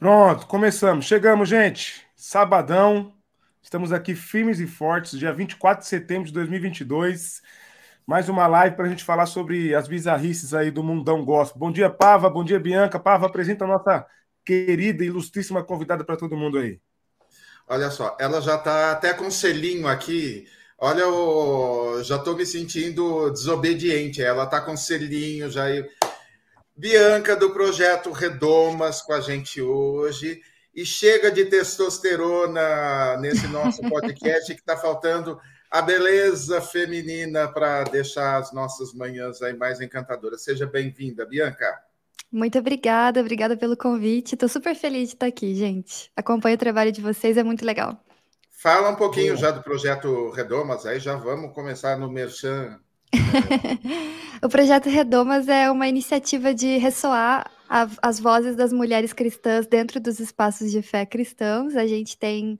Pronto, começamos. Chegamos, gente. Sabadão. Estamos aqui firmes e fortes, dia 24 de setembro de 2022. Mais uma live para a gente falar sobre as bizarrices aí do mundão gospel. Bom dia, Pava. Bom dia, Bianca. Pava, apresenta a nossa querida ilustríssima convidada para todo mundo aí. Olha só, ela já está até com um selinho aqui. Olha, eu já estou me sentindo desobediente. Ela está com um selinho já. Bianca do projeto Redomas com a gente hoje. E chega de testosterona nesse nosso podcast que está faltando a beleza feminina para deixar as nossas manhãs aí mais encantadoras. Seja bem-vinda, Bianca. Muito obrigada, obrigada pelo convite. Estou super feliz de estar aqui, gente. Acompanho o trabalho de vocês, é muito legal. Fala um pouquinho já do projeto Redomas, aí já vamos começar no Merchan o projeto Redomas é uma iniciativa de ressoar a, as vozes das mulheres cristãs dentro dos espaços de fé cristãos. A gente tem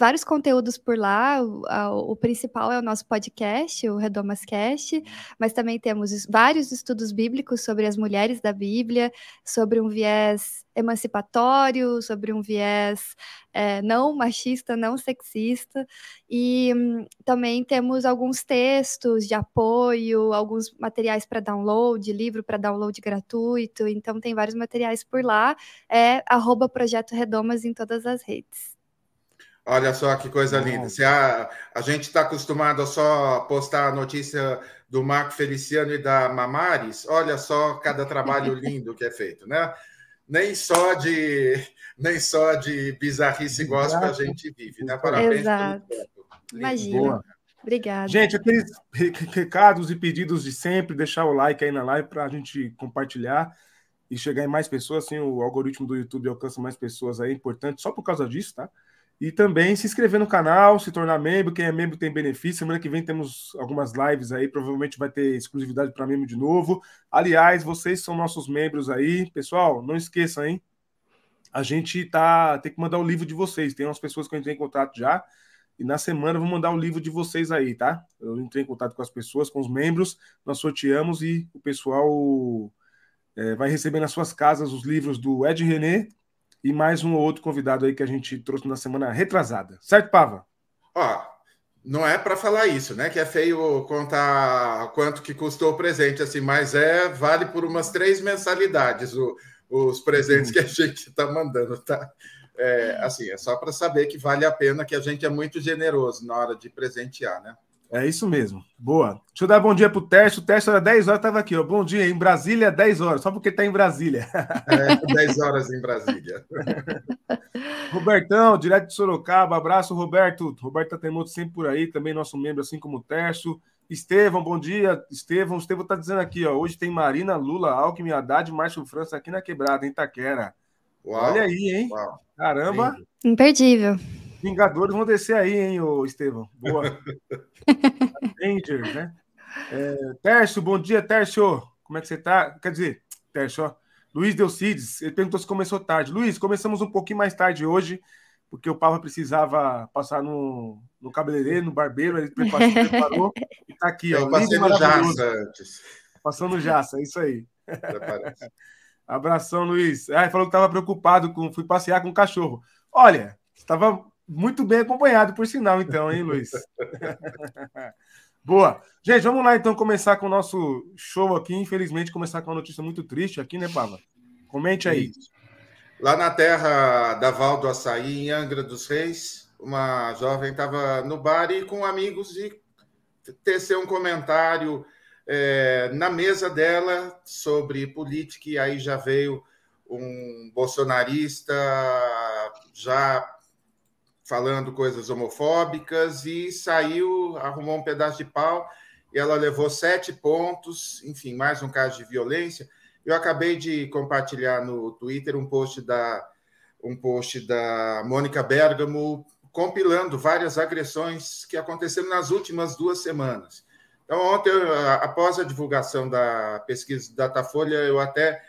vários conteúdos por lá. O, a, o, principal é o nosso podcast, o Redomascast, mas também temos vários estudos bíblicos sobre as mulheres da Bíblia, sobre um viés emancipatório, sobre um viés é, não machista, não sexista, e hum, também temos alguns textos de apoio, alguns materiais para download, livro para download gratuito, então tem vários materiais por lá, é arroba Projeto Redomas em todas as redes. Olha só que coisa linda. Se a, a gente está acostumado a só postar a notícia do Marco Feliciano e da Mamares, olha só cada trabalho lindo que é feito, né? Nem só de nem só de bizarrice gospel a gente vive, né? Parabéns. Exato. Imagina. Obrigada. Gente, aqueles recados e pedidos de sempre, deixar o like aí na live para a gente compartilhar e chegar em mais pessoas, assim o algoritmo do YouTube alcança mais pessoas aí, é importante, só por causa disso, tá? E também se inscrever no canal, se tornar membro. Quem é membro tem benefício. Semana que vem temos algumas lives aí. Provavelmente vai ter exclusividade para membro de novo. Aliás, vocês são nossos membros aí. Pessoal, não esqueçam, hein? A gente tá tem que mandar o livro de vocês. Tem umas pessoas que eu entrei em contato já. E na semana eu vou mandar o livro de vocês aí, tá? Eu entrei em contato com as pessoas, com os membros. Nós sorteamos e o pessoal é, vai receber nas suas casas os livros do Ed René e mais um ou outro convidado aí que a gente trouxe na semana retrasada. Certo, Pava? Ó, não é para falar isso, né? Que é feio contar quanto que custou o presente, assim, mas é vale por umas três mensalidades o, os presentes que a gente está mandando, tá? É, assim, é só para saber que vale a pena, que a gente é muito generoso na hora de presentear, né? É isso mesmo. Boa. Deixa eu dar bom dia pro Tércio. O Tércio era 10 horas, estava aqui, ó. Bom dia. Em Brasília, 10 horas, só porque está em Brasília. É, 10 horas em Brasília. Robertão, direto de Sorocaba. Abraço, Roberto. Roberto Tatemoto sempre por aí, também nosso membro, assim como o Tércio. Estevão, bom dia. Estevão, Estevão está dizendo aqui, ó. Hoje tem Marina, Lula, Alckmin, Haddad, Márcio França aqui na quebrada, em Itaquera. Uau, Olha aí, hein? Uau. Caramba. Imperdível. Vingadores vão descer aí, hein, ô Estevão? Boa. Avengers, né? É, Tércio, bom dia, Tércio. Como é que você tá? Quer dizer, Tércio, ó. Luiz Delcides, ele perguntou se começou tarde. Luiz, começamos um pouquinho mais tarde hoje, porque o Pava precisava passar no, no cabeleireiro, no barbeiro, ele preparou, preparou e tá aqui, ó. Eu passei no Jaça antes. Passando no Jaça, é isso aí. Abração, Luiz. Ah, falou que estava preocupado com. Fui passear com o cachorro. Olha, estava muito bem acompanhado, por sinal, então, hein, Luiz? Boa. Gente, vamos lá então começar com o nosso show aqui. Infelizmente, começar com uma notícia muito triste aqui, né, Pava? Comente aí. Lá na terra da Val do Açaí, em Angra dos Reis, uma jovem estava no bar e com amigos e teceu um comentário é, na mesa dela sobre política, e aí já veio um bolsonarista já falando coisas homofóbicas e saiu, arrumou um pedaço de pau e ela levou sete pontos, enfim, mais um caso de violência. Eu acabei de compartilhar no Twitter um post da um post da Mônica Bergamo compilando várias agressões que aconteceram nas últimas duas semanas. Então, ontem, após a divulgação da pesquisa Datafolha, eu até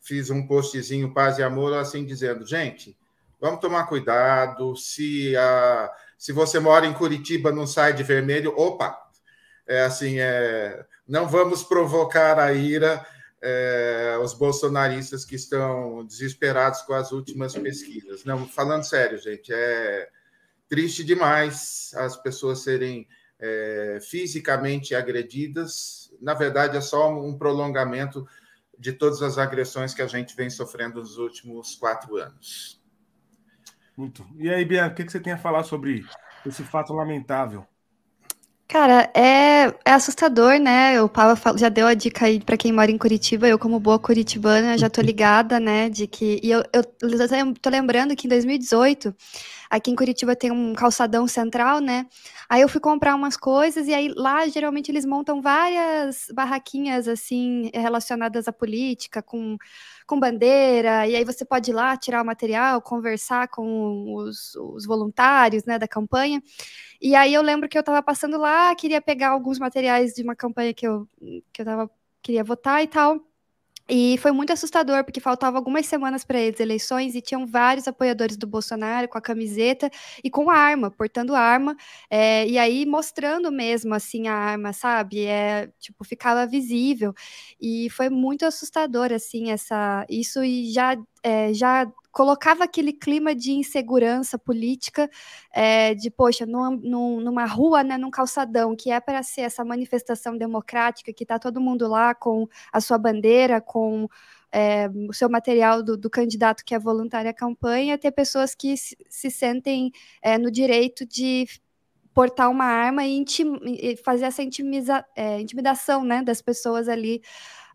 fiz um postzinho Paz e Amor, assim, dizendo, gente, Vamos tomar cuidado. Se, a, se você mora em Curitiba, não sai de vermelho, opa! É assim, é, não vamos provocar a ira é, os bolsonaristas que estão desesperados com as últimas pesquisas. Não, falando sério, gente, é triste demais as pessoas serem é, fisicamente agredidas. Na verdade, é só um prolongamento de todas as agressões que a gente vem sofrendo nos últimos quatro anos. Muito. E aí, Bianca, o que você tem a falar sobre esse fato lamentável? Cara, é, é assustador, né? O Paulo já deu a dica aí para quem mora em Curitiba. Eu, como boa curitibana, já tô ligada, né? De que. E eu, eu tô lembrando que em 2018 Aqui em Curitiba tem um calçadão central, né? Aí eu fui comprar umas coisas e aí lá geralmente eles montam várias barraquinhas assim relacionadas à política, com, com bandeira, e aí você pode ir lá tirar o material, conversar com os, os voluntários, né, da campanha. E aí eu lembro que eu estava passando lá, queria pegar alguns materiais de uma campanha que eu, que eu tava, queria votar e tal. E foi muito assustador, porque faltava algumas semanas para as eleições e tinham vários apoiadores do Bolsonaro com a camiseta e com a arma, portando arma, é, e aí mostrando mesmo assim a arma, sabe? É, tipo, ficava visível. E foi muito assustador, assim, essa, isso e já, é, já colocava aquele clima de insegurança política, é, de, poxa, numa, numa rua, né, num calçadão, que é para ser essa manifestação democrática, que está todo mundo lá com a sua bandeira, com é, o seu material do, do, candidato que é voluntário à campanha, ter pessoas que se, se sentem é, no direito de portar uma arma e, intim, e fazer essa intimiza, intimidação né, das pessoas ali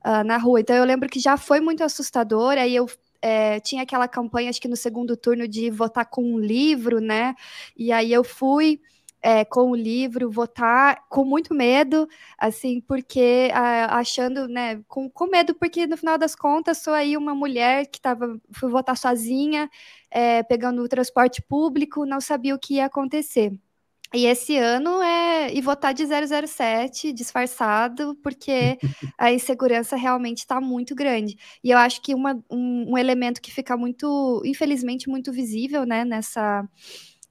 uh, na rua. Então eu lembro que já foi muito assustador, aí eu é, tinha aquela campanha, acho que no segundo turno, de votar com um livro, né? E aí eu fui. É, com o livro, votar com muito medo, assim, porque achando, né, com, com medo, porque no final das contas sou aí uma mulher que tava, fui votar sozinha, é, pegando o transporte público, não sabia o que ia acontecer. E esse ano é e votar de 007 disfarçado, porque a insegurança realmente está muito grande. E eu acho que uma, um, um elemento que fica muito, infelizmente, muito visível né, nessa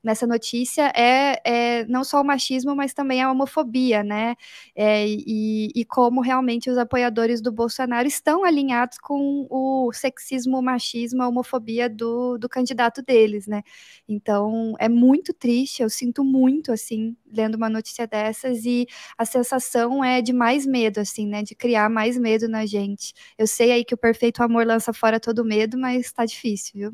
nessa notícia é, é, não só o machismo, mas também a homofobia, né? É, e, e, como realmente os apoiadores do Bolsonaro estão alinhados com o sexismo, o machismo, a homofobia do, do candidato deles, né? Então é muito triste, eu sinto muito assim, lendo uma notícia dessas, e a sensação é de mais medo, assim, né? De criar mais medo na gente. Eu sei aí que o perfeito amor lança fora todo medo, mas tá difícil, viu?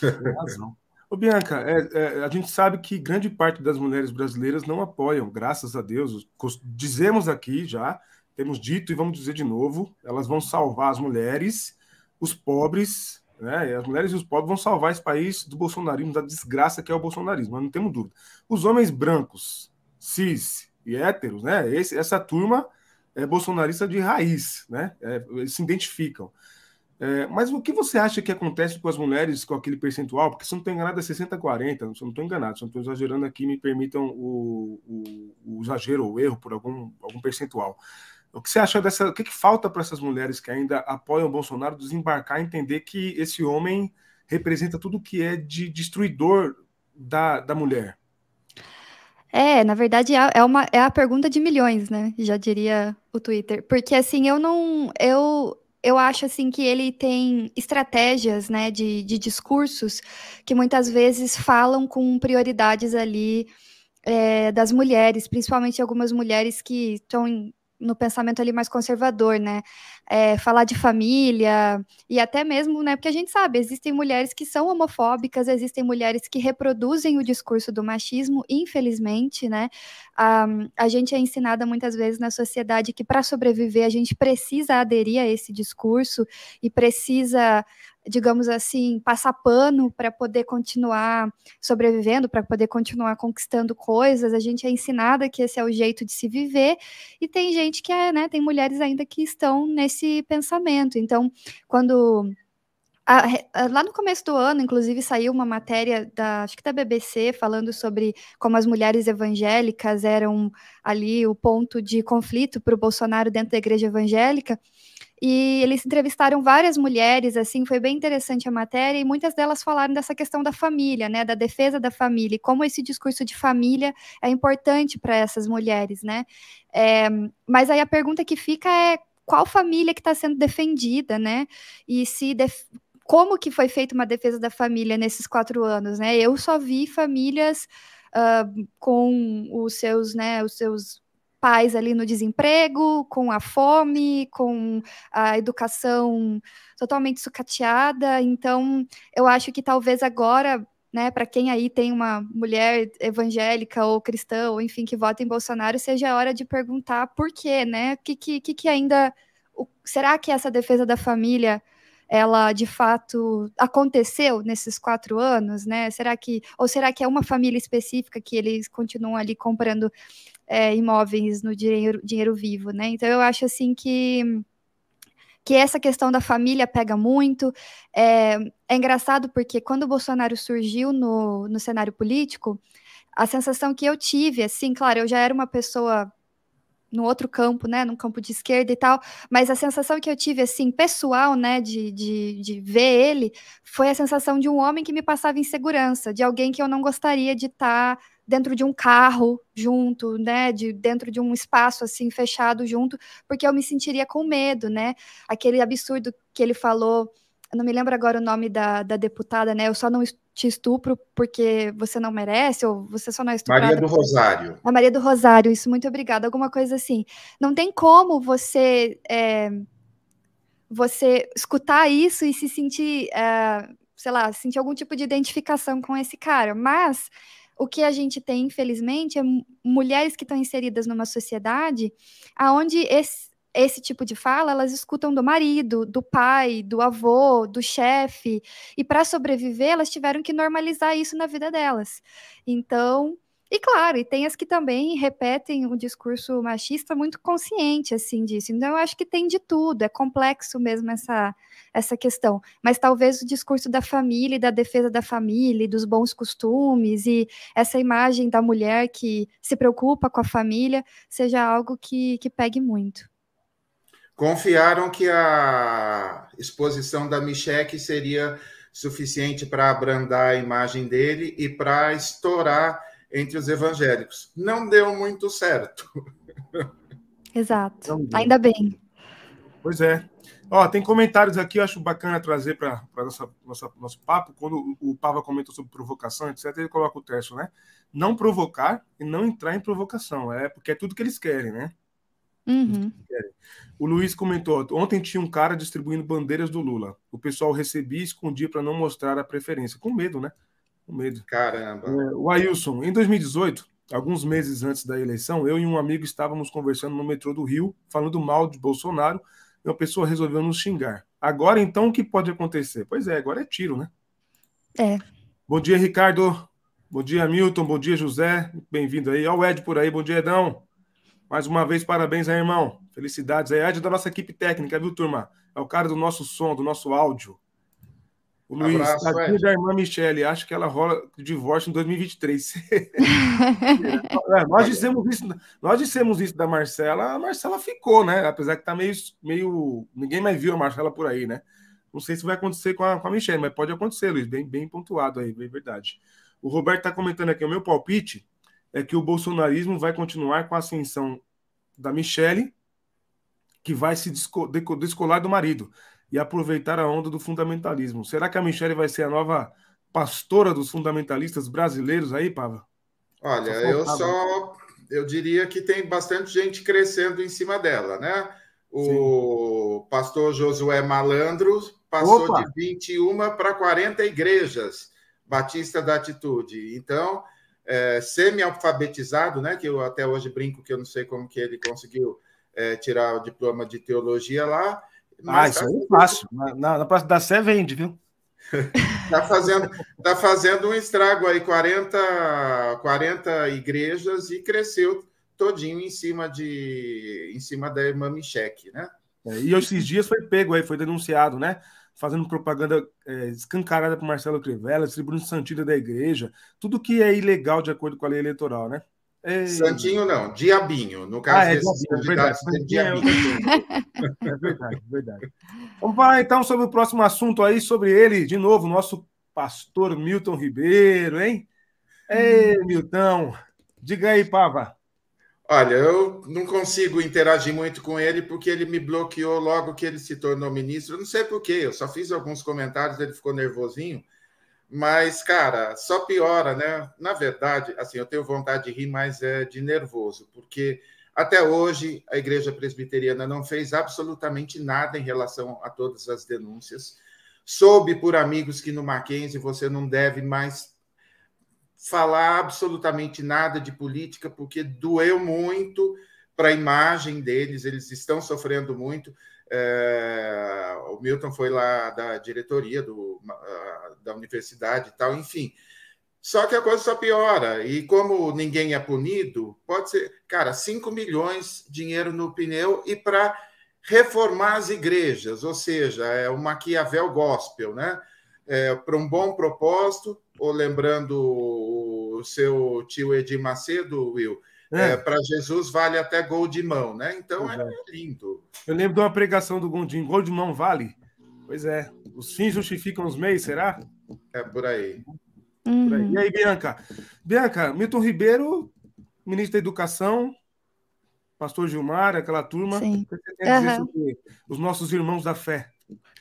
Tem razão. Ô, Bianca, é, é, a gente sabe que grande parte das mulheres brasileiras não apoiam, graças a Deus. Dizemos aqui já, temos dito e vamos dizer de novo: elas vão salvar as mulheres, os pobres, né? As mulheres e os pobres vão salvar esse país do bolsonarismo, da desgraça que é o bolsonarismo, não temos dúvida. Os homens brancos, cis e héteros, né? Esse, essa turma é bolsonarista de raiz, né? É, eles se identificam. É, mas o que você acha que acontece com as mulheres com aquele percentual? Porque se não estou enganado é 60-40, se não estou enganado, se não estou exagerando aqui, me permitam o, o, o, exagero ou erro por algum, algum percentual. O que você acha dessa. O que, que falta para essas mulheres que ainda apoiam o Bolsonaro desembarcar e entender que esse homem representa tudo que é de destruidor da, da mulher? É, na verdade é, é uma, é a pergunta de milhões, né? Já diria o Twitter. Porque assim, eu não. Eu, eu acho assim que ele tem estratégias, né, de, de discursos que muitas vezes falam com prioridades ali é, das mulheres, principalmente algumas mulheres que estão no pensamento ali mais conservador, né? É, falar de família e até mesmo, né? Porque a gente sabe, existem mulheres que são homofóbicas, existem mulheres que reproduzem o discurso do machismo, infelizmente, né? A, a gente é ensinada muitas vezes na sociedade que para sobreviver a gente precisa aderir a esse discurso e precisa digamos assim, passar pano para poder continuar sobrevivendo, para poder continuar conquistando coisas. A gente é ensinada que esse é o jeito de se viver, e tem gente que é, né, tem mulheres ainda que estão nesse pensamento. Então, quando lá no começo do ano, inclusive, saiu uma matéria da, acho que da BBC, falando sobre como as mulheres evangélicas eram ali o ponto de conflito para o Bolsonaro dentro da igreja evangélica. E eles entrevistaram várias mulheres, assim, foi bem interessante a matéria, e muitas delas falaram dessa questão da família, né, da defesa da família, e como esse discurso de família é importante para essas mulheres, né. É, mas aí a pergunta que fica é qual família que está sendo defendida, né? E se como que foi feita uma defesa da família nesses quatro anos, né? Eu só vi famílias uh, com os seus, né, os seus pais ali no desemprego, com a fome, com a educação totalmente sucateada. Então, eu acho que talvez agora, né, para quem aí tem uma mulher evangélica ou cristã, ou enfim, que vota em Bolsonaro, seja a hora de perguntar por quê, né? Que, que, que ainda. O, será que essa defesa da família ela de fato aconteceu nesses quatro anos, né? Será que ou será que é uma família específica que eles continuam ali comprando é, imóveis no dinheiro, dinheiro vivo, né? Então eu acho assim que que essa questão da família pega muito. É, é engraçado porque quando o Bolsonaro surgiu no, no cenário político, a sensação que eu tive, assim, claro, eu já era uma pessoa no outro campo, né, no campo de esquerda e tal, mas a sensação que eu tive, assim, pessoal, né, de, de, de ver ele, foi a sensação de um homem que me passava insegurança, de alguém que eu não gostaria de estar tá dentro de um carro junto, né, de dentro de um espaço assim fechado junto, porque eu me sentiria com medo, né? Aquele absurdo que ele falou, eu não me lembro agora o nome da, da deputada, né? Eu só não te estupro porque você não merece, ou você só não é estuprada. Maria do Rosário. A Maria do Rosário, isso, muito obrigada. Alguma coisa assim. Não tem como você é, você escutar isso e se sentir, é, sei lá, sentir algum tipo de identificação com esse cara. Mas o que a gente tem, infelizmente, é mulheres que estão inseridas numa sociedade aonde esse, esse tipo de fala, elas escutam do marido, do pai, do avô, do chefe, e para sobreviver, elas tiveram que normalizar isso na vida delas. Então, e claro, e tem as que também repetem o discurso machista muito consciente assim disso. Então eu acho que tem de tudo, é complexo mesmo essa essa questão. Mas talvez o discurso da família, da defesa da família, e dos bons costumes e essa imagem da mulher que se preocupa com a família seja algo que, que pegue muito confiaram que a exposição da Michelle seria suficiente para abrandar a imagem dele e para estourar entre os evangélicos. Não deu muito certo. Exato. Ainda bem. Pois é. Ó, tem comentários aqui, eu acho bacana trazer para nosso papo. Quando o Pava comentou sobre provocação, etc., ele coloca o texto, né? Não provocar e não entrar em provocação. É porque é tudo que eles querem, né? Uhum. O Luiz comentou: ontem tinha um cara distribuindo bandeiras do Lula. O pessoal recebia e escondia para não mostrar a preferência. Com medo, né? Com medo. Caramba. É, o Ailson, em 2018, alguns meses antes da eleição, eu e um amigo estávamos conversando no metrô do Rio, falando mal de Bolsonaro, e uma pessoa resolveu nos xingar. Agora, então, o que pode acontecer? Pois é, agora é tiro, né? É. Bom dia, Ricardo. Bom dia, Milton. Bom dia, José. Bem-vindo aí. Olha o Ed por aí. Bom dia, Edão. Mais uma vez, parabéns aí, irmão. Felicidades aí. Ed da nossa equipe técnica, viu, turma? É o cara do nosso som, do nosso áudio. O Luiz, Abraço, tadinho da irmã Michele, acho que ela rola divórcio em 2023. é, nós, dissemos isso, nós dissemos isso da Marcela, a Marcela ficou, né? Apesar que tá meio, meio. Ninguém mais viu a Marcela por aí, né? Não sei se vai acontecer com a, com a Michelle, mas pode acontecer, Luiz. Bem, bem pontuado aí, bem verdade. O Roberto está comentando aqui: o meu palpite é que o bolsonarismo vai continuar com a ascensão da Michelle, que vai se descolar do marido e aproveitar a onda do fundamentalismo. Será que a Michelle vai ser a nova pastora dos fundamentalistas brasileiros aí, Pava? Olha, só eu só eu diria que tem bastante gente crescendo em cima dela, né? O Sim. pastor Josué Malandro passou Opa. de 21 para 40 igrejas Batista da Atitude. Então, é, semi-alfabetizado, né? Que eu até hoje brinco que eu não sei como que ele conseguiu é, tirar o diploma de teologia lá. Ah, isso tá... aí é fácil. Na, na, na próxima da Sé vende, viu? Está fazendo, tá fazendo um estrago aí, 40, 40 igrejas e cresceu todinho em cima de em cima da irmã Micheque, né? É, e esses dias foi pego aí, foi denunciado, né? fazendo propaganda é, escancarada para Marcelo Crivella, distribuindo santinha da igreja, tudo que é ilegal de acordo com a lei eleitoral, né? É... Santinho não, diabinho. No caso ah, é, desses candidatos, é diabinho. É verdade, verdade. Vamos falar então sobre o próximo assunto aí, sobre ele, de novo, nosso pastor Milton Ribeiro, hein? Ei, Milton, diga aí, Pava. Olha, eu não consigo interagir muito com ele porque ele me bloqueou logo que ele se tornou ministro. Eu não sei porquê, eu só fiz alguns comentários, ele ficou nervosinho. Mas, cara, só piora, né? Na verdade, assim, eu tenho vontade de rir, mas é de nervoso, porque até hoje a Igreja Presbiteriana não fez absolutamente nada em relação a todas as denúncias. Soube por amigos que no Mackenzie você não deve mais falar absolutamente nada de política, porque doeu muito para a imagem deles, eles estão sofrendo muito. É, o Milton foi lá da diretoria do, da universidade e tal, enfim. Só que a coisa só piora. E como ninguém é punido, pode ser, cara, 5 milhões dinheiro no pneu e para reformar as igrejas, ou seja, é o Maquiavel Gospel, né? É, para um bom propósito, ou lembrando o seu tio Edir Macedo, Will, é. é para Jesus vale até gol de mão, né? Então é, é lindo. Eu lembro de uma pregação do Gondim, gol de mão vale? Pois é. Os fins justificam os meios, será? É por aí. Uhum. por aí. E aí, Bianca? Bianca, Milton Ribeiro, ministro da Educação, pastor Gilmar, aquela turma. Sim. Uhum. os nossos irmãos da fé.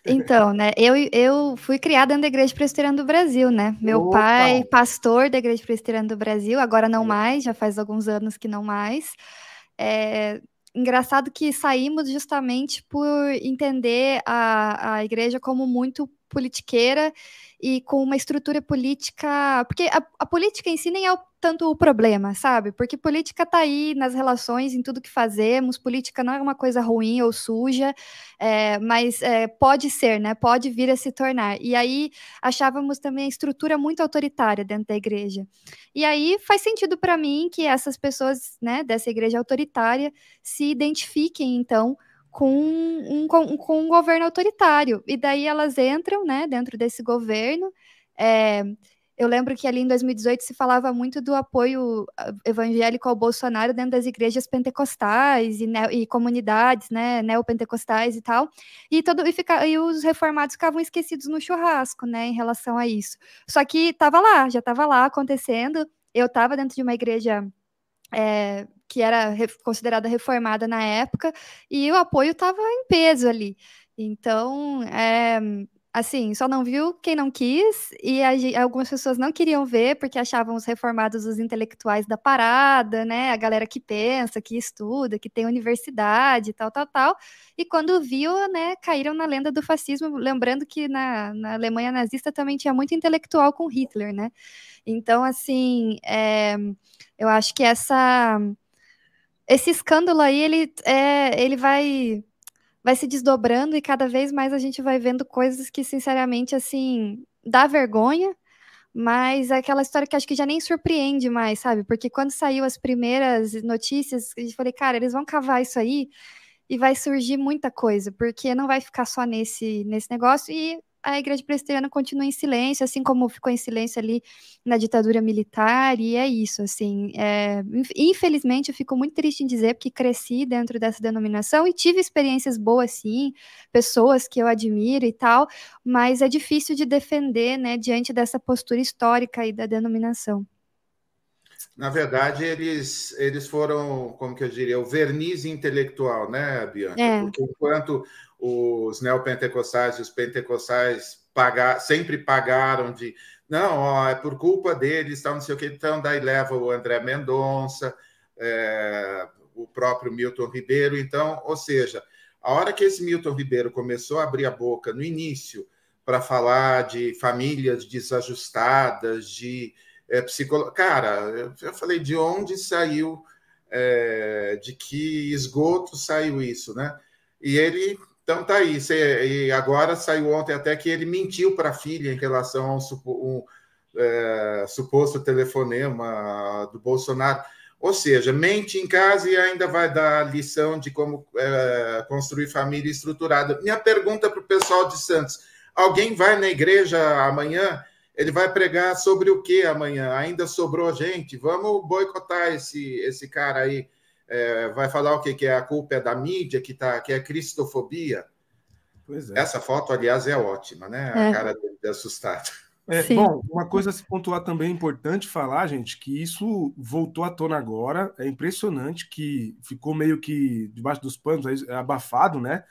Então, né, eu, eu fui criada da Igreja Presbiteriana do Brasil, né? Meu Opa. pai, pastor da Igreja Presbiteriana do Brasil, agora não mais, já faz alguns anos que não mais. É, engraçado que saímos justamente por entender a, a igreja como muito politiqueira e com uma estrutura política. Porque a, a política em si nem é o, tanto o problema, sabe? Porque política está aí nas relações, em tudo que fazemos. Política não é uma coisa ruim ou suja, é, mas é, pode ser, né? Pode vir a se tornar. E aí achávamos também a estrutura muito autoritária dentro da igreja. E aí faz sentido para mim que essas pessoas, né, dessa igreja autoritária se identifiquem, então, com um, com, um governo autoritário. E daí elas entram né, dentro desse governo. É, eu lembro que ali em 2018 se falava muito do apoio ah, evangélico ao Bolsonaro dentro das igrejas pentecostais e, e comunidades né, neopentecostais e tal. E, todo, e, fica, e os reformados ficavam esquecidos no churrasco né, em relação a isso. Só que estava lá, já estava lá acontecendo. Eu estava dentro de uma igreja é, que era considerada reformada na época, e o apoio estava em peso ali. Então, é, assim, só não viu quem não quis, e a, algumas pessoas não queriam ver porque achavam os reformados os intelectuais da parada, né? A galera que pensa, que estuda, que tem universidade, tal, tal, tal. E quando viu, né, caíram na lenda do fascismo, lembrando que na, na Alemanha nazista também tinha muito intelectual com Hitler, né? Então, assim, é, eu acho que essa esse escândalo aí, ele, é, ele vai, vai se desdobrando e cada vez mais a gente vai vendo coisas que, sinceramente, assim, dá vergonha, mas é aquela história que acho que já nem surpreende mais, sabe? Porque quando saiu as primeiras notícias, eu falei, cara, eles vão cavar isso aí e vai surgir muita coisa, porque não vai ficar só nesse, nesse negócio e a igreja presbiteriana continua em silêncio, assim como ficou em silêncio ali na ditadura militar, e é isso, assim, é, infelizmente eu fico muito triste em dizer, porque cresci dentro dessa denominação e tive experiências boas, sim, pessoas que eu admiro e tal, mas é difícil de defender, né, diante dessa postura histórica aí da denominação. Na verdade, eles, eles foram, como que eu diria, o verniz intelectual, né, Bianca? É. Porque enquanto os neopentecostais e os pentecostais pagar, sempre pagaram de não, ó, é por culpa deles, tal, não sei o que. Então, daí leva o André Mendonça, é, o próprio Milton Ribeiro. Então, ou seja, a hora que esse Milton Ribeiro começou a abrir a boca no início para falar de famílias desajustadas, de é. Cara, eu falei de onde saiu, é, de que esgoto saiu isso, né? E ele então tá aí. e agora saiu ontem até que ele mentiu para a filha em relação a um, um é, suposto telefonema do Bolsonaro. Ou seja, mente em casa e ainda vai dar lição de como é, construir família estruturada. Minha pergunta para o pessoal de Santos: alguém vai na igreja amanhã? Ele vai pregar sobre o que amanhã? Ainda sobrou gente? Vamos boicotar esse, esse cara aí é, vai falar o que que é a culpa é da mídia que tá que é cristofobia. É. Essa foto, aliás, é ótima, né? A é. cara dele assustado. É, bom, uma coisa a se pontuar também é importante falar, gente, que isso voltou à tona agora. É impressionante que ficou meio que debaixo dos panos, abafado, né?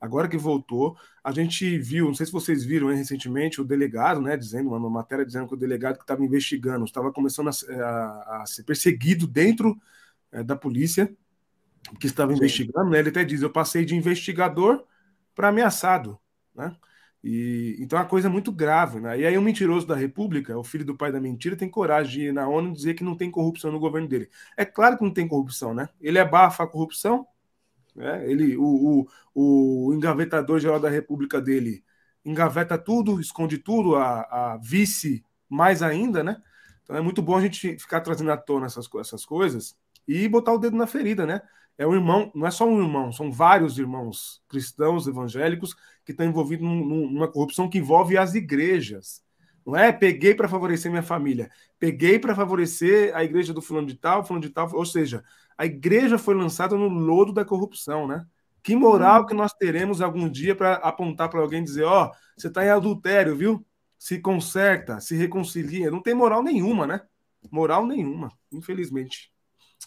Agora que voltou, a gente viu, não sei se vocês viram hein, recentemente, o delegado, né, dizendo, uma matéria dizendo que o delegado que estava investigando estava começando a, a, a, ser perseguido dentro é, da polícia, que estava Sim. investigando, né? Ele até diz: eu passei de investigador para ameaçado, né? E, então é uma coisa muito grave, né? E aí o mentiroso da República, o filho do pai da mentira, tem coragem de ir na ONU dizer que não tem corrupção no governo dele. É claro que não tem corrupção, né? Ele abafa a corrupção, né? Ele, o, o, o engavetador geral da República dele engaveta tudo, esconde tudo, a, a vice mais ainda, né? Então é muito bom a gente ficar trazendo à tona essas, essas coisas e botar o dedo na ferida, né? É um irmão, não é só um irmão, são vários irmãos cristãos, evangélicos, que estão envolvidos numa corrupção que envolve as igrejas. Não é peguei para favorecer minha família, peguei para favorecer a igreja do fulano de tal, fulano de tal, ou seja, a igreja foi lançada no lodo da corrupção, né? Que moral que nós teremos algum dia para apontar para alguém e dizer, ó, oh, você está em adultério, viu? Se conserta, se reconcilia. Não tem moral nenhuma, né? Moral nenhuma, infelizmente.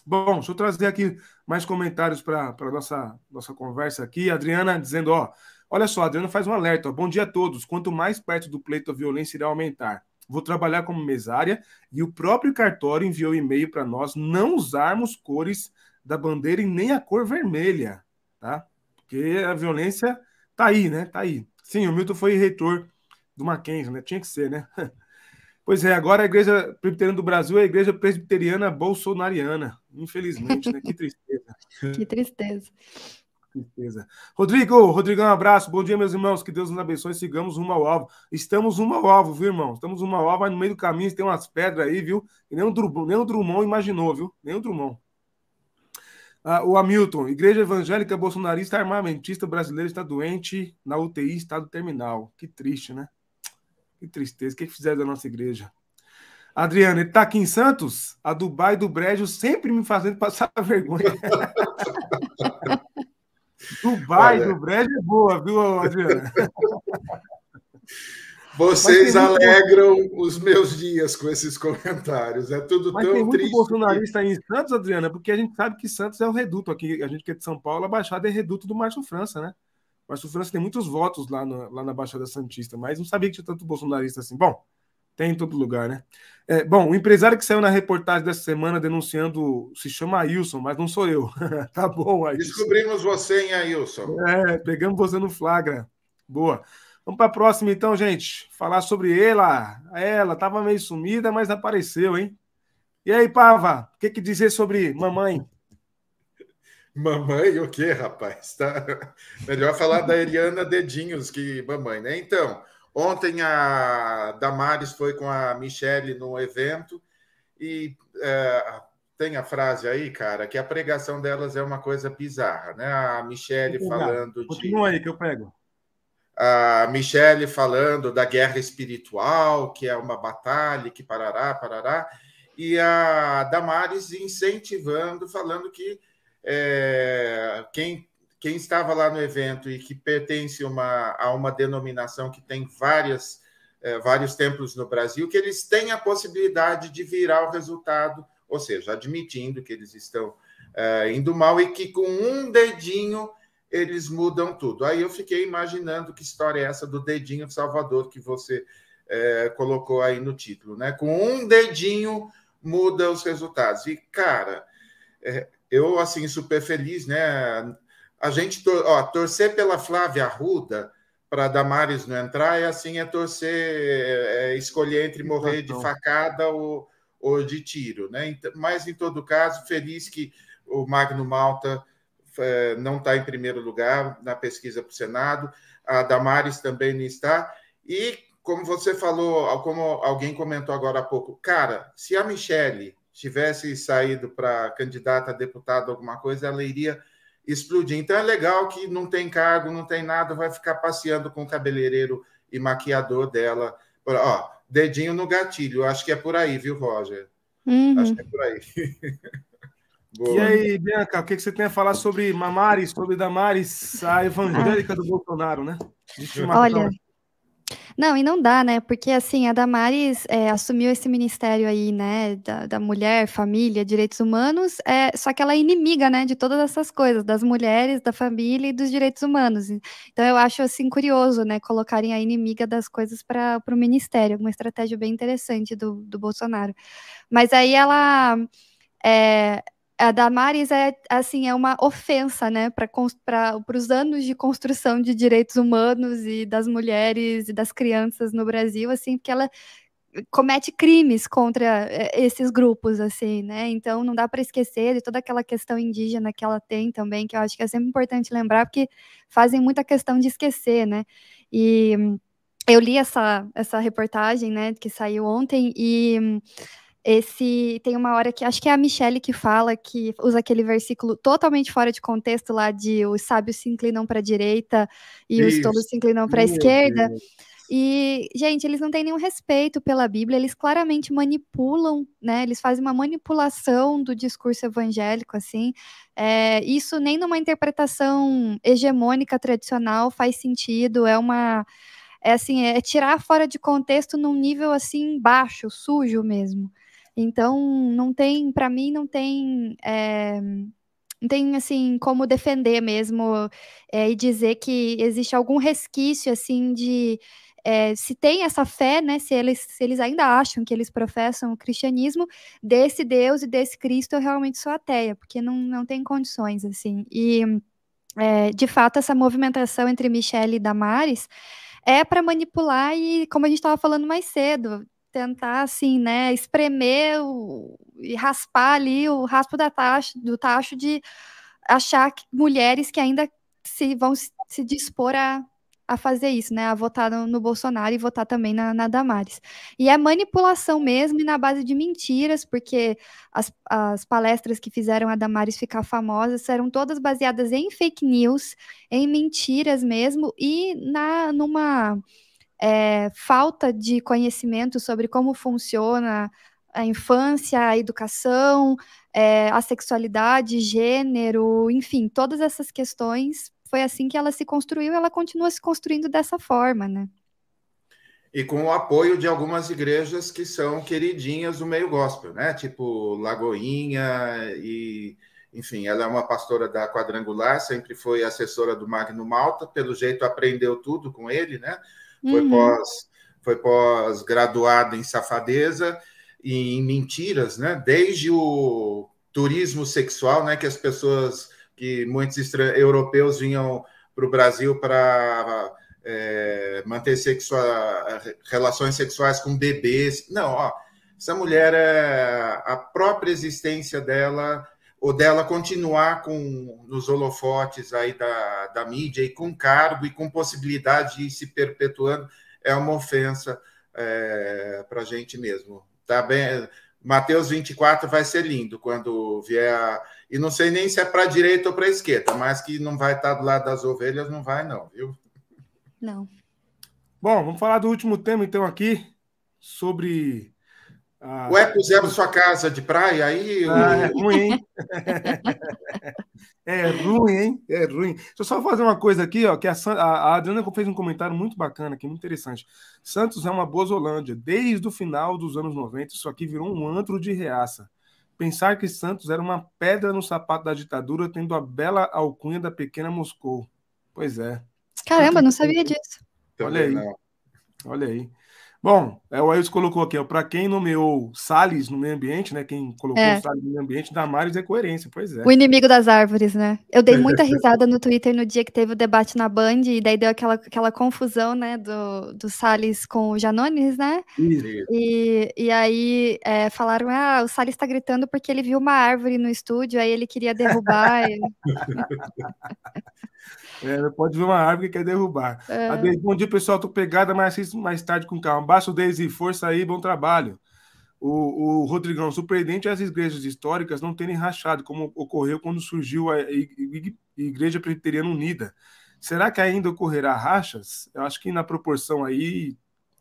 Bom, deixa eu trazer aqui mais comentários para a nossa, nossa conversa aqui. Adriana dizendo, ó, olha só, Adriana faz um alerta. Ó, Bom dia a todos. Quanto mais perto do pleito a violência irá aumentar. Vou trabalhar como mesária e o próprio cartório enviou e-mail para nós não usarmos cores da bandeira e nem a cor vermelha, tá? Porque a violência tá aí, né? Tá aí. Sim, o Milton foi reitor do Mackenzie, né? Tinha que ser, né? Pois é, agora a Igreja Presbiteriana do Brasil é a Igreja Presbiteriana Bolsonariana. Infelizmente, né? Que tristeza. que tristeza tristeza. Rodrigo, Rodrigão, um abraço. Bom dia, meus irmãos. Que Deus nos abençoe. Sigamos rumo ao alvo. Estamos rumo ao alvo, viu, irmão? Estamos rumo ao alvo, mas no meio do caminho tem umas pedras aí, viu? E nem o Drummond, nem o Drummond imaginou, viu? Nem o Drummond. Ah, o Hamilton, Igreja Evangélica Bolsonarista Armamentista Brasileira está doente na UTI, estado terminal. Que triste, né? Que tristeza. O que fizeram da nossa igreja? Adriana, ele está aqui em Santos? A Dubai do Brejo sempre me fazendo passar vergonha. Dubai Olha... do Brejo é boa, viu, Adriana? Vocês alegram muito... os meus dias com esses comentários. É tudo Mas tão tem muito triste. bolsonarista em Santos, Adriana, porque a gente sabe que Santos é o reduto aqui. A gente que é de São Paulo, a Baixada é reduto do Márcio França, né? O Márcio França tem muitos votos lá, no, lá na Baixada Santista, mas não sabia que tinha tanto bolsonarista assim. Bom, tem em todo lugar, né? É, bom, o empresário que saiu na reportagem dessa semana denunciando se chama Ailson, mas não sou eu. tá bom, Ailson. Descobrimos você em Ailson. É, pegamos você no flagra. Boa. Vamos para a próxima, então, gente. Falar sobre ela. Ela estava meio sumida, mas apareceu, hein? E aí, Pava, o que, que dizer sobre mamãe? Mamãe, o quê, rapaz? Tá... Melhor falar da Eliana Dedinhos que mamãe, né? Então, Ontem a Damares foi com a Michelle num evento e é, tem a frase aí, cara, que a pregação delas é uma coisa bizarra, né? A Michelle falando de. Continua aí que eu pego. A Michelle falando da guerra espiritual, que é uma batalha, que parará, parará, e a Damares incentivando, falando que é, quem quem estava lá no evento e que pertence uma, a uma denominação que tem várias, é, vários templos no Brasil, que eles têm a possibilidade de virar o resultado, ou seja, admitindo que eles estão é, indo mal e que com um dedinho eles mudam tudo. Aí eu fiquei imaginando que história é essa do dedinho de Salvador que você é, colocou aí no título, né? Com um dedinho muda os resultados. E, cara, é, eu, assim, super feliz, né? a gente ó, torcer pela Flávia Arruda para Damares não entrar é assim é torcer é, é escolher entre morrer de facada ou, ou de tiro, né? Mas em todo caso, feliz que o Magno Malta é, não está em primeiro lugar na pesquisa para o Senado, a Damares também não está e como você falou, como alguém comentou agora há pouco, cara, se a Michelle tivesse saído para candidata a deputada alguma coisa, ela iria explodir. Então é legal que não tem cargo, não tem nada, vai ficar passeando com o cabeleireiro e maquiador dela. Ó, dedinho no gatilho, acho que é por aí, viu, Roger? Uhum. Acho que é por aí. e aí, Bianca, o que você tem a falar sobre Mamares, sobre Damares, a evangélica do Bolsonaro, né? Olha, Não, e não dá, né? Porque assim, a Damares é, assumiu esse ministério aí, né? Da, da, mulher, família, direitos humanos, é, só que ela é inimiga, né? De todas essas coisas, das mulheres, da família e dos direitos humanos. Então eu acho assim curioso, né? Colocarem a inimiga das coisas para o ministério, uma estratégia bem interessante do, do Bolsonaro. Mas aí ela. É, a Damares é assim é uma ofensa, né, para os anos de construção de direitos humanos e das mulheres e das crianças no Brasil, assim, porque ela comete crimes contra eh, esses grupos, assim, né? Então não dá para esquecer de toda aquela questão indígena que ela tem também, que eu acho que é sempre importante lembrar, porque fazem muita questão de esquecer, né? E eu li essa, essa reportagem, né, que saiu ontem, e esse tem uma hora que acho que é a Michelle que fala que usa aquele versículo totalmente fora de contexto lá de os sábios se inclinam para a direita e Isso. os tolos se inclinam para a esquerda. Deus. E, gente, eles não têm nenhum respeito pela Bíblia, eles claramente manipulam, né? Eles fazem uma manipulação do discurso evangélico, assim. É, isso nem numa interpretação hegemônica tradicional faz sentido, é uma. É assim, é tirar fora de contexto num nível assim baixo, sujo mesmo. Então, não tem, para mim, não tem. É, não tem assim como defender mesmo é, e dizer que existe algum resquício assim de é, se tem essa fé, né? Se eles, se eles ainda acham que eles professam o cristianismo desse Deus e desse Cristo, eu realmente sou ateia, porque não, não tem condições assim. E é, de fato essa movimentação entre Michelle e Damares é para manipular e, como a gente estava falando mais cedo, tentar assim, né, espremer o, e raspar ali o raspo da taxa, do tacho de achar que mulheres que ainda se vão se dispor a, a fazer isso, né, a votar no, no Bolsonaro e votar também na, na, Damares. E é manipulação mesmo e na base de mentiras, porque as, as palestras que fizeram a Damares ficar famosa eram todas baseadas em fake news, em mentiras mesmo e na numa é, falta de conhecimento sobre como funciona a infância, a educação, é, a sexualidade, gênero, enfim, todas essas questões. Foi assim que ela se construiu e ela continua se construindo dessa forma, né? E com o apoio de algumas igrejas que são queridinhas do meio gospel, né? Tipo Lagoinha e, enfim, ela é uma pastora da Quadrangular, sempre foi assessora do Magno Malta, pelo jeito aprendeu tudo com ele, né? Foi uhum. pós foi pós-graduada em safadeza e em mentiras, né? Desde o turismo sexual, né? Que as pessoas, que muitos europeus vinham para o Brasil para é, manter sexua relações sexuais com bebês. Não, ó, essa mulher é a própria existência dela ou dela continuar com nos holofotes aí da, da mídia e com cargo e com possibilidade de ir se perpetuando é uma ofensa é, para a gente mesmo. Tá bem? Mateus 24 vai ser lindo quando vier. A... E não sei nem se é para a direita ou para a esquerda, mas que não vai estar do lado das ovelhas, não vai, não, viu? Não. Bom, vamos falar do último tema, então, aqui, sobre ah, Ué, puseram sua casa de praia aí? Ah, é ruim, hein? é ruim, hein? É ruim. Deixa eu só fazer uma coisa aqui, ó, que a, a Adriana fez um comentário muito bacana aqui, muito interessante. Santos é uma Bozolândia. Desde o final dos anos 90, isso aqui virou um antro de reaça. Pensar que Santos era uma pedra no sapato da ditadura, tendo a bela alcunha da pequena Moscou. Pois é. Caramba, não sabia disso. Olha aí. Olha aí. Bom, é, o Ailson colocou aqui, para quem nomeou Salles no meio ambiente, né? Quem colocou é. Salles no meio ambiente, Damares é coerência, pois é. O inimigo das árvores, né? Eu dei muita risada no Twitter no dia que teve o debate na Band, e daí deu aquela, aquela confusão, né, do, do Salles com o Janones, né? Isso. E, e aí é, falaram, ah, o Salles está gritando porque ele viu uma árvore no estúdio, aí ele queria derrubar. e... É, pode ver uma árvore que quer derrubar. É. bom dia, pessoal. Tô pegada, mas assisto mais tarde com calma. Baixo Deise, força aí, bom trabalho. O, o Rodrigão, surpreendente é as igrejas históricas não terem rachado, como ocorreu quando surgiu a Igreja Presbiteriana Unida. Será que ainda ocorrerá rachas? Eu acho que na proporção aí,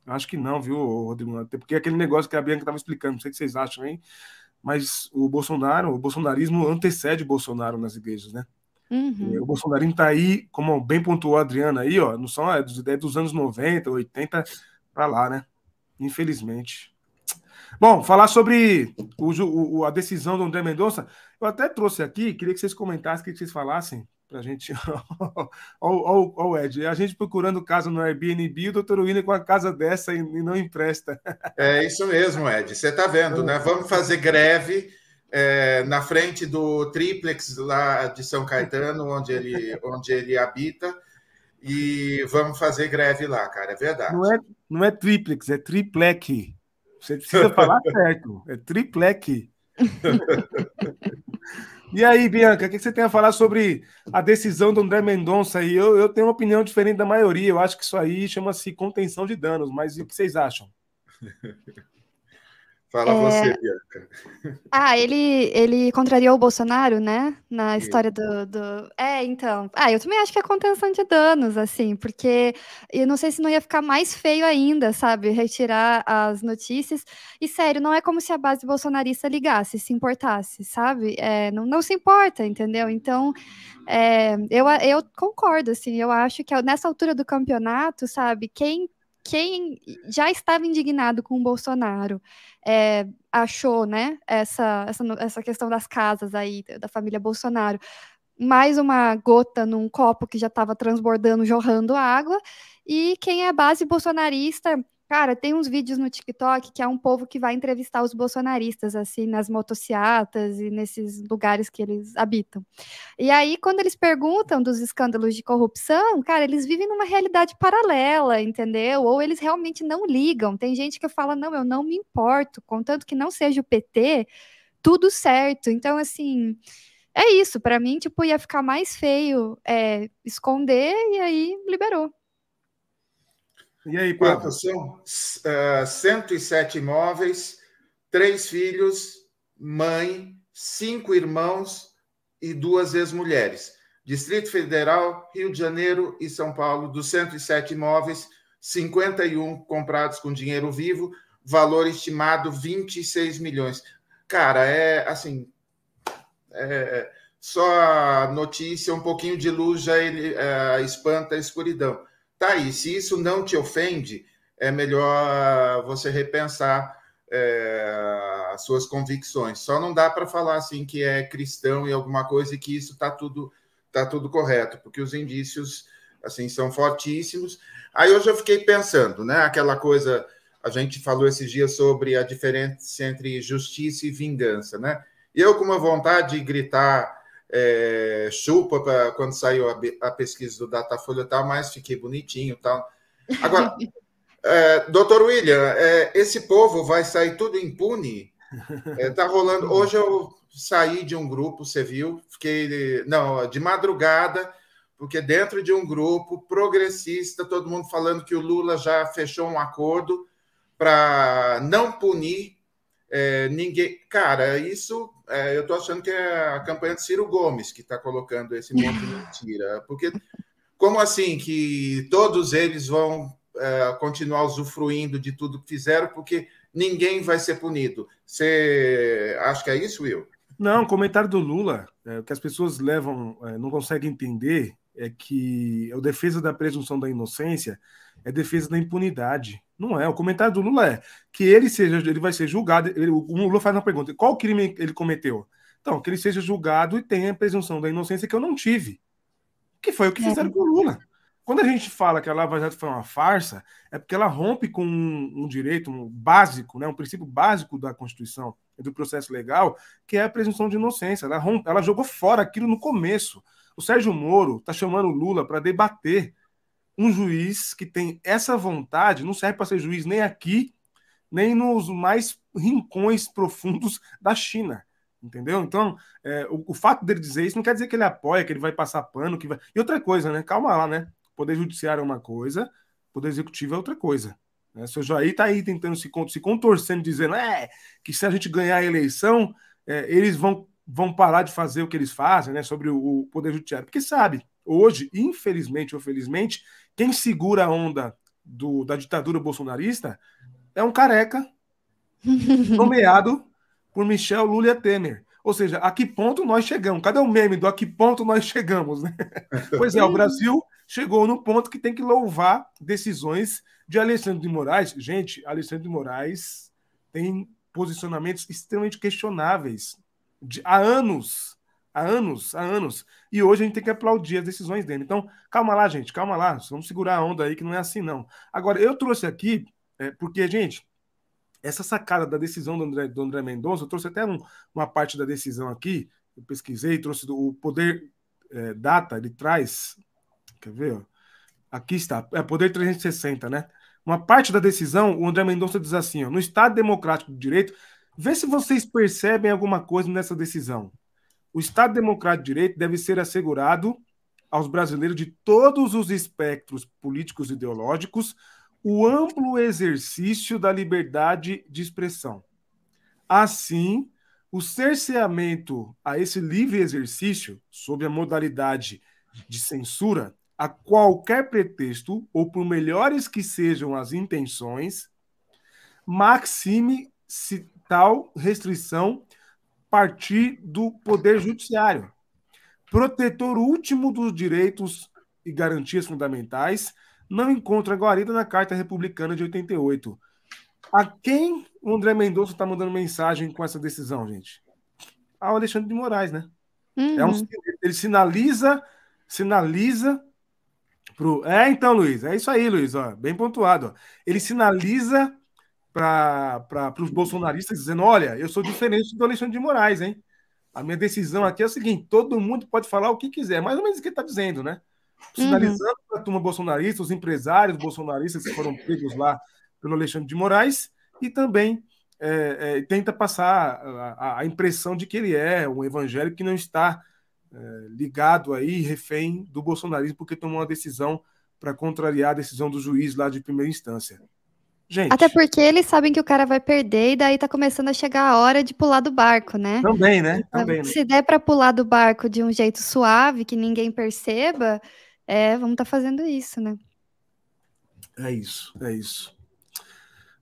acho que não, viu, Rodrigo? Até porque é aquele negócio que a Bianca estava explicando, não sei o que vocês acham, hein? Mas o Bolsonaro, o bolsonarismo antecede o Bolsonaro nas igrejas, né? Uhum. O bolsonarismo está aí, como bem pontuou a Adriana aí, ó, não são é dos, é dos anos 90, 80 para lá, né? Infelizmente. Bom, falar sobre o, o, a decisão do André Mendonça, eu até trouxe aqui, queria que vocês comentassem, que vocês falassem para a gente. Olha o Ed, a gente procurando casa no Airbnb, o doutor William com a casa dessa e, e não empresta. É isso mesmo, Ed. Você está vendo, né? Vamos fazer greve é, na frente do triplex lá de São Caetano, onde ele, onde ele habita, e vamos fazer greve lá, cara, é verdade. Não é, não é triplex, é triplec. Você precisa falar certo, é triplec. e aí, Bianca, o que você tem a falar sobre a decisão do André Mendonça? E eu, eu tenho uma opinião diferente da maioria. Eu acho que isso aí chama-se contenção de danos, mas o que vocês acham? Fala é... você, Bianca. Ah, ele, ele contrariou o Bolsonaro, né? Na história do, do. É, então. Ah, eu também acho que é contenção de danos, assim, porque eu não sei se não ia ficar mais feio ainda, sabe? Retirar as notícias. E sério, não é como se a base bolsonarista ligasse, se importasse, sabe? É, não, não se importa, entendeu? Então, é, eu, eu concordo, assim, eu acho que nessa altura do campeonato, sabe, quem quem já estava indignado com o Bolsonaro é, achou, né, essa, essa, essa questão das casas aí, da família Bolsonaro, mais uma gota num copo que já estava transbordando, jorrando água, e quem é base bolsonarista Cara, tem uns vídeos no TikTok que é um povo que vai entrevistar os bolsonaristas, assim, nas motocicletas e nesses lugares que eles habitam. E aí, quando eles perguntam dos escândalos de corrupção, cara, eles vivem numa realidade paralela, entendeu? Ou eles realmente não ligam. Tem gente que fala, não, eu não me importo, contanto que não seja o PT, tudo certo. Então, assim, é isso. Para mim, tipo, ia ficar mais feio é, esconder e aí liberou. E aí, Quantos são? Uh, 107 imóveis, três filhos, mãe, cinco irmãos e duas ex-mulheres. Distrito Federal, Rio de Janeiro e São Paulo, dos 107 imóveis, 51 comprados com dinheiro vivo, valor estimado 26 milhões. Cara, é assim. É, só a notícia, um pouquinho de luz já ele, é, espanta a escuridão. Tá aí, se isso não te ofende, é melhor você repensar é, as suas convicções. Só não dá para falar assim que é cristão e alguma coisa e que isso está tudo tá tudo correto, porque os indícios assim são fortíssimos. Aí hoje eu fiquei pensando, né? Aquela coisa a gente falou esses dias sobre a diferença entre justiça e vingança, né? Eu com uma vontade de gritar é, chupa pra, quando saiu a, a, pesquisa do Datafolha e tal, mas fiquei bonitinho tal. Agora, é, doutor William, é, esse povo vai sair tudo impune? É, tá rolando. Hoje eu saí de um grupo, você viu? Fiquei. Não, de madrugada, porque dentro de um grupo progressista, todo mundo falando que o Lula já fechou um acordo para não punir é, ninguém. Cara, isso é, eu estou achando que é a campanha de Ciro Gomes que está colocando esse monte de mentira. Porque, como assim que todos eles vão é, continuar usufruindo de tudo que fizeram, porque ninguém vai ser punido? Você acha que é isso, Will? Não, comentário do Lula, é, o que as pessoas levam, é, não conseguem entender é que a defesa da presunção da inocência é defesa da impunidade. Não é. O comentário do Lula é que ele seja, ele vai ser julgado. Ele, o Lula faz uma pergunta: qual crime ele cometeu? Então, que ele seja julgado e tenha a presunção da inocência que eu não tive. Que foi o que é. fizeram com o Lula. Quando a gente fala que a Lava Jato foi uma farsa, é porque ela rompe com um, um direito um básico, né, um princípio básico da Constituição e do processo legal, que é a presunção de inocência. Ela, rompe, ela jogou fora aquilo no começo. O Sérgio Moro está chamando o Lula para debater um juiz que tem essa vontade, não serve para ser juiz nem aqui, nem nos mais rincões profundos da China. Entendeu? Então, é, o, o, fato dele dizer isso não quer dizer que ele apoia, que ele vai passar pano, que vai. E outra coisa, né? Calma lá, né? Poder judiciário é uma coisa, poder executivo é outra coisa. Né? O seu Jair está aí tentando se, se contorcendo, dizendo é, que se a gente ganhar a eleição, é, eles vão, vão parar de fazer o que eles fazem, né? Sobre o, o poder judiciário. Porque sabe, hoje, infelizmente ou felizmente, quem segura a onda do, da ditadura bolsonarista é um careca nomeado por Michel Lula Temer. Ou seja, a que ponto nós chegamos? Cadê o meme do a que ponto nós chegamos? Né? Pois é, o Brasil chegou no ponto que tem que louvar decisões de Alexandre de Moraes. Gente, Alexandre de Moraes tem posicionamentos extremamente questionáveis de, há anos. Há anos, há anos. E hoje a gente tem que aplaudir as decisões dele. Então, calma lá, gente, calma lá. Vamos segurar a onda aí, que não é assim, não. Agora, eu trouxe aqui, é, porque, gente, essa sacada da decisão do André, do André Mendonça, eu trouxe até um, uma parte da decisão aqui, eu pesquisei, trouxe do, o Poder é, Data, ele traz, quer ver? Aqui está, é Poder 360, né? Uma parte da decisão, o André Mendonça diz assim: ó, no Estado Democrático de Direito, vê se vocês percebem alguma coisa nessa decisão. O Estado Democrático de Direito deve ser assegurado aos brasileiros de todos os espectros políticos e ideológicos o amplo exercício da liberdade de expressão. Assim, o cerceamento a esse livre exercício, sob a modalidade de censura, a qualquer pretexto, ou por melhores que sejam as intenções, maxime-se tal restrição partir do Poder Judiciário, protetor último dos direitos e garantias fundamentais, não encontra guarida na Carta Republicana de 88. A quem o André Mendonça está mandando mensagem com essa decisão, gente? Ao Alexandre de Moraes, né? Uhum. É um, ele sinaliza, sinaliza pro. É, então, Luiz, é isso aí, Luiz, ó, bem pontuado. Ó. Ele sinaliza para os bolsonaristas dizendo: olha, eu sou diferente do Alexandre de Moraes, hein? A minha decisão aqui é o seguinte: todo mundo pode falar o que quiser, mais ou menos o que ele está dizendo, né? sinalizando uhum. para a turma bolsonarista, os empresários bolsonaristas que foram pegos lá pelo Alexandre de Moraes, e também é, é, tenta passar a, a, impressão de que ele é um evangélico que não está é, ligado aí, refém do bolsonarismo, porque tomou uma decisão para contrariar a decisão do juiz lá de primeira instância. Gente. Até porque eles sabem que o cara vai perder e daí tá começando a chegar a hora de pular do barco, né? Também, né? Também, né? Se der para pular do barco de um jeito suave, que ninguém perceba, é, vamos estar tá fazendo isso, né? É isso, é isso.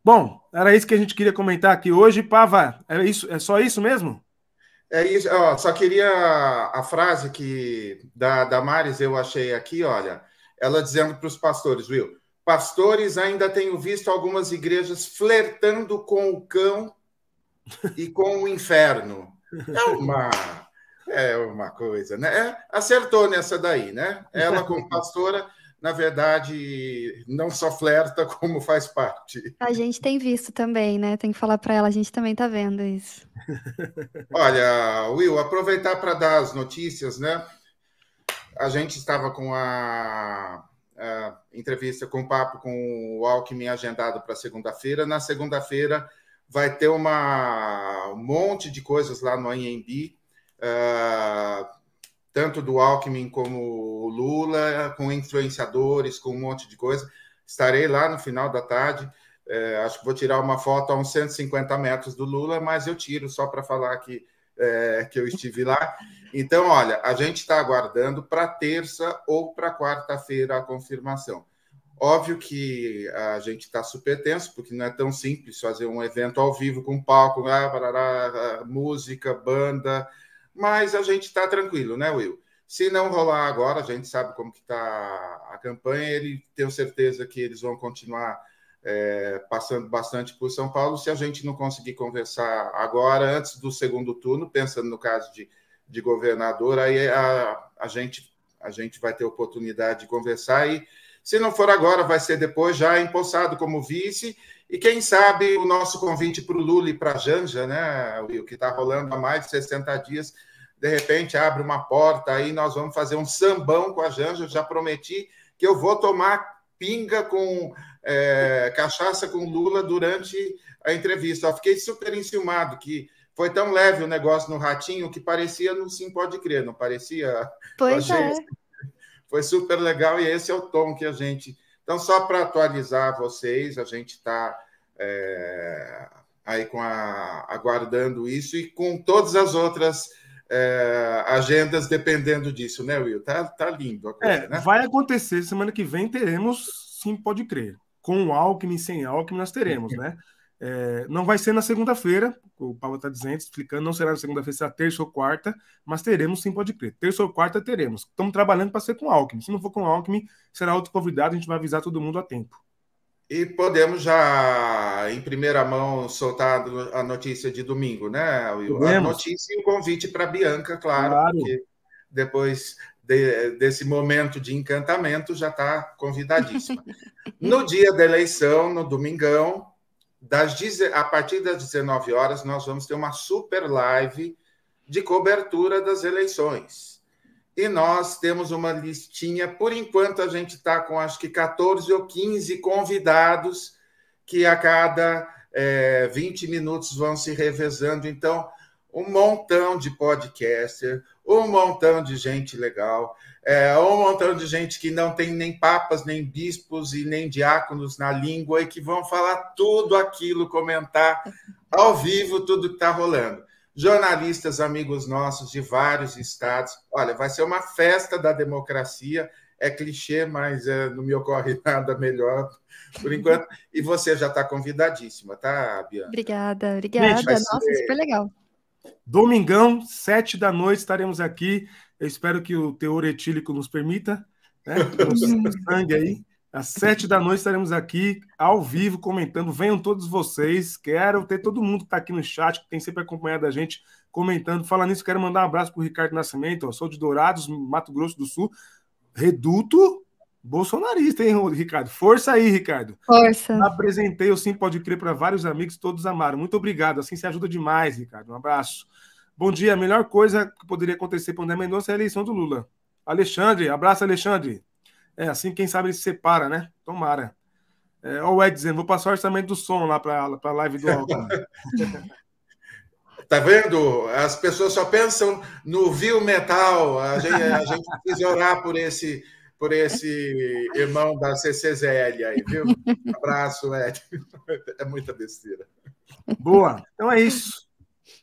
Bom, era isso que a gente queria comentar aqui hoje, Pava. É isso, é só isso mesmo? É isso. Ó, só queria a frase que da Damares eu achei aqui, olha, ela dizendo para os pastores, viu? Pastores, ainda tenho visto algumas igrejas flertando com o cão e com o inferno. É uma é uma coisa, né? É, acertou nessa daí, né? Ela, como pastora, na verdade, não só flerta, como faz parte. A gente tem visto também, né? Tem que falar para ela, a gente também está vendo isso. Olha, Will, aproveitar para dar as notícias, né? A gente estava com a, a entrevista com papo com o Alckmin agendado para segunda-feira. Na segunda-feira vai ter uma, um monte de coisas lá no ANB uh, tanto do Alckmin como Lula, com influenciadores, com um monte de coisa. Estarei lá no final da tarde. É, acho que vou tirar uma foto a uns 150 metros do Lula, mas eu tiro só para falar que, é, que eu estive lá. Então, olha, a gente está aguardando para terça ou para quarta-feira a confirmação. Óbvio que a gente está super tenso, porque não é tão simples fazer um evento ao vivo com palco, ah, barará, música, banda, mas a gente está tranquilo, né, Will? Se não rolar agora, a gente sabe como que está a campanha, ele tenho certeza que eles vão continuar é, passando bastante por São Paulo. Se a gente não conseguir conversar agora, antes do segundo turno, pensando no caso de, de governador, aí a, a, gente, a gente vai ter oportunidade de conversar e se não for agora, vai ser depois, já empossado como vice. E quem sabe o nosso convite para o Lula e para a Janja, né, o que está rolando há mais de 60 dias, de repente abre uma porta aí, nós vamos fazer um sambão com a Janja. Já prometi que eu vou tomar pinga com é, cachaça com Lula durante a entrevista. Eu fiquei super enciumado que foi tão leve o negócio no ratinho que parecia no Sim Pode Crer, não parecia? Pois é. Foi super legal e esse é o tom que a gente. Então, só para atualizar vocês, a gente está é, aí com a, aguardando isso e com todas as outras é, agendas dependendo disso, né, Will? Tá, tá lindo a coisa, é, né? Vai acontecer, semana que vem teremos, sim, pode crer. Com o Alckmin, sem Alckmin, nós teremos, né? É, não vai ser na segunda-feira, o Paulo está dizendo, explicando, não será na segunda-feira, será terça ou quarta, mas teremos sim, pode crer. Terça ou quarta teremos. Estamos trabalhando para ser com Alckmin. Se não for com Alckmin, será outro convidado, a gente vai avisar todo mundo a tempo. E podemos já, em primeira mão, soltar a notícia de domingo, né, Will? Podemos. A notícia e o convite para Bianca, claro, claro, porque depois de, desse momento de encantamento já está convidadíssima. no dia da eleição, no domingão, das, a partir das 19 horas, nós vamos ter uma super live de cobertura das eleições. E nós temos uma listinha, por enquanto a gente está com acho que 14 ou 15 convidados que a cada é, 20 minutos vão se revezando. Então, um montão de podcaster, um montão de gente legal, é, um montão de gente que não tem nem papas, nem bispos e nem diáconos na língua e que vão falar tudo aquilo, comentar ao vivo tudo que está rolando. Jornalistas, amigos nossos de vários estados. Olha, vai ser uma festa da democracia. É clichê, mas é, não me ocorre nada melhor por enquanto. E você já está convidadíssima, tá, Bianca? Obrigada, obrigada. Gente, Nossa, ser... super legal. Domingão, sete da noite, estaremos aqui. Eu espero que o teor etílico nos permita, né? O sangue aí. Às sete da noite estaremos aqui, ao vivo, comentando. Venham todos vocês. Quero ter todo mundo que está aqui no chat, que tem sempre acompanhado a gente, comentando. Falando nisso, quero mandar um abraço para o Ricardo Nascimento. Ó. Sou de Dourados, Mato Grosso do Sul. Reduto bolsonarista, hein, Ricardo? Força aí, Ricardo. Força. Apresentei o Sim Pode Crer para vários amigos, todos amaram. Muito obrigado, assim se ajuda demais, Ricardo. Um abraço. Bom dia. A melhor coisa que poderia acontecer para o André Mendonça é a eleição do Lula. Alexandre, abraço, Alexandre. É assim, quem sabe ele se separa, né? Tomara. É, olha o Ed dizendo, vou passar o orçamento do som lá para a live do Alckmin. Tá vendo? As pessoas só pensam no viu metal. A gente, a gente precisa orar por esse por esse irmão da CCZL aí, viu? Abraço, Ed. É muita besteira. Boa. Então é isso.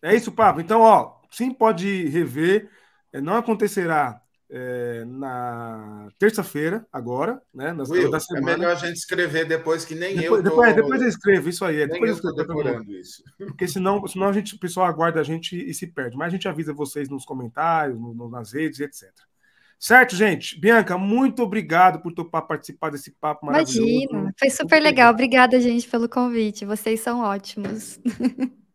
É isso, Pablo. Então, ó, sim, pode rever. É, não acontecerá é, na terça-feira, agora, né? Nas, Will, da semana. É melhor a gente escrever depois que nem depois, eu. Tô... Depois, depois eu escrevo, isso aí. É, depois eu estou decorando isso. Porque senão, senão a gente, o pessoal aguarda a gente e se perde. Mas a gente avisa vocês nos comentários, no, nas redes, etc. Certo, gente? Bianca, muito obrigado por topar participar desse papo maravilhoso. Imagina, foi super legal. Obrigada, gente, pelo convite. Vocês são ótimos.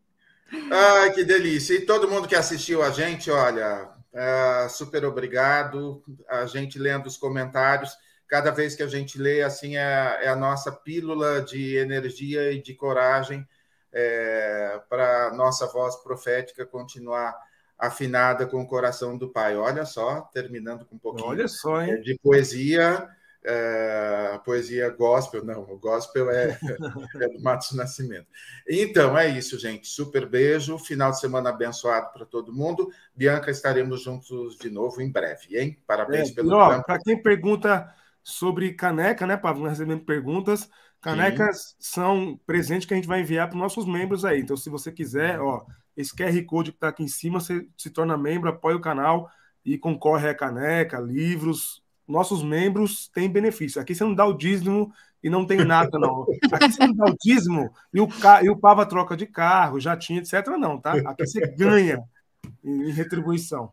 Ai, que delícia. E todo mundo que assistiu a gente, olha, é, super obrigado. A gente lendo os comentários. Cada vez que a gente lê, assim, é, é a nossa pílula de energia e de coragem é, para nossa voz profética continuar afinada com o coração do Pai. Olha só, terminando com um pouquinho só, de poesia, é, poesia gospel, não, o gospel é, é do Matos Nascimento. Então, é isso, gente. Super beijo, final de semana abençoado para todo mundo. Bianca, estaremos juntos de novo em breve, hein? Parabéns é, pelo Para quem pergunta sobre caneca, né, Pablo? Recebendo perguntas. Canecas Sim. são presentes que a gente vai enviar para os nossos membros aí. Então, se você quiser, ó, esse QR Code que está aqui em cima, você se torna membro, apoia o canal e concorre a caneca, livros. Nossos membros têm benefício. Aqui você não dá o dízimo e não tem nada, não. Aqui você não dá o dízimo e o, e o Pava troca de carro, jatinho, etc. Não, tá? Aqui você ganha em retribuição.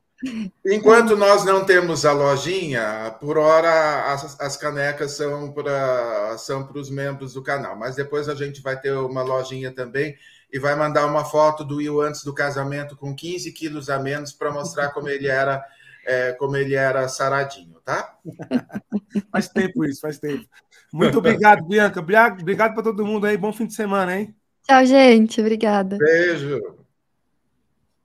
Enquanto nós não temos a lojinha, por hora as, as canecas são para são os membros do canal, mas depois a gente vai ter uma lojinha também e vai mandar uma foto do Will antes do casamento com 15 quilos a menos para mostrar como ele era é, como ele era saradinho, tá? faz tempo isso, faz tempo. Muito obrigado, Bianca. Obrigado para todo mundo aí. Bom fim de semana, hein? Tchau, gente. Obrigada. Beijo.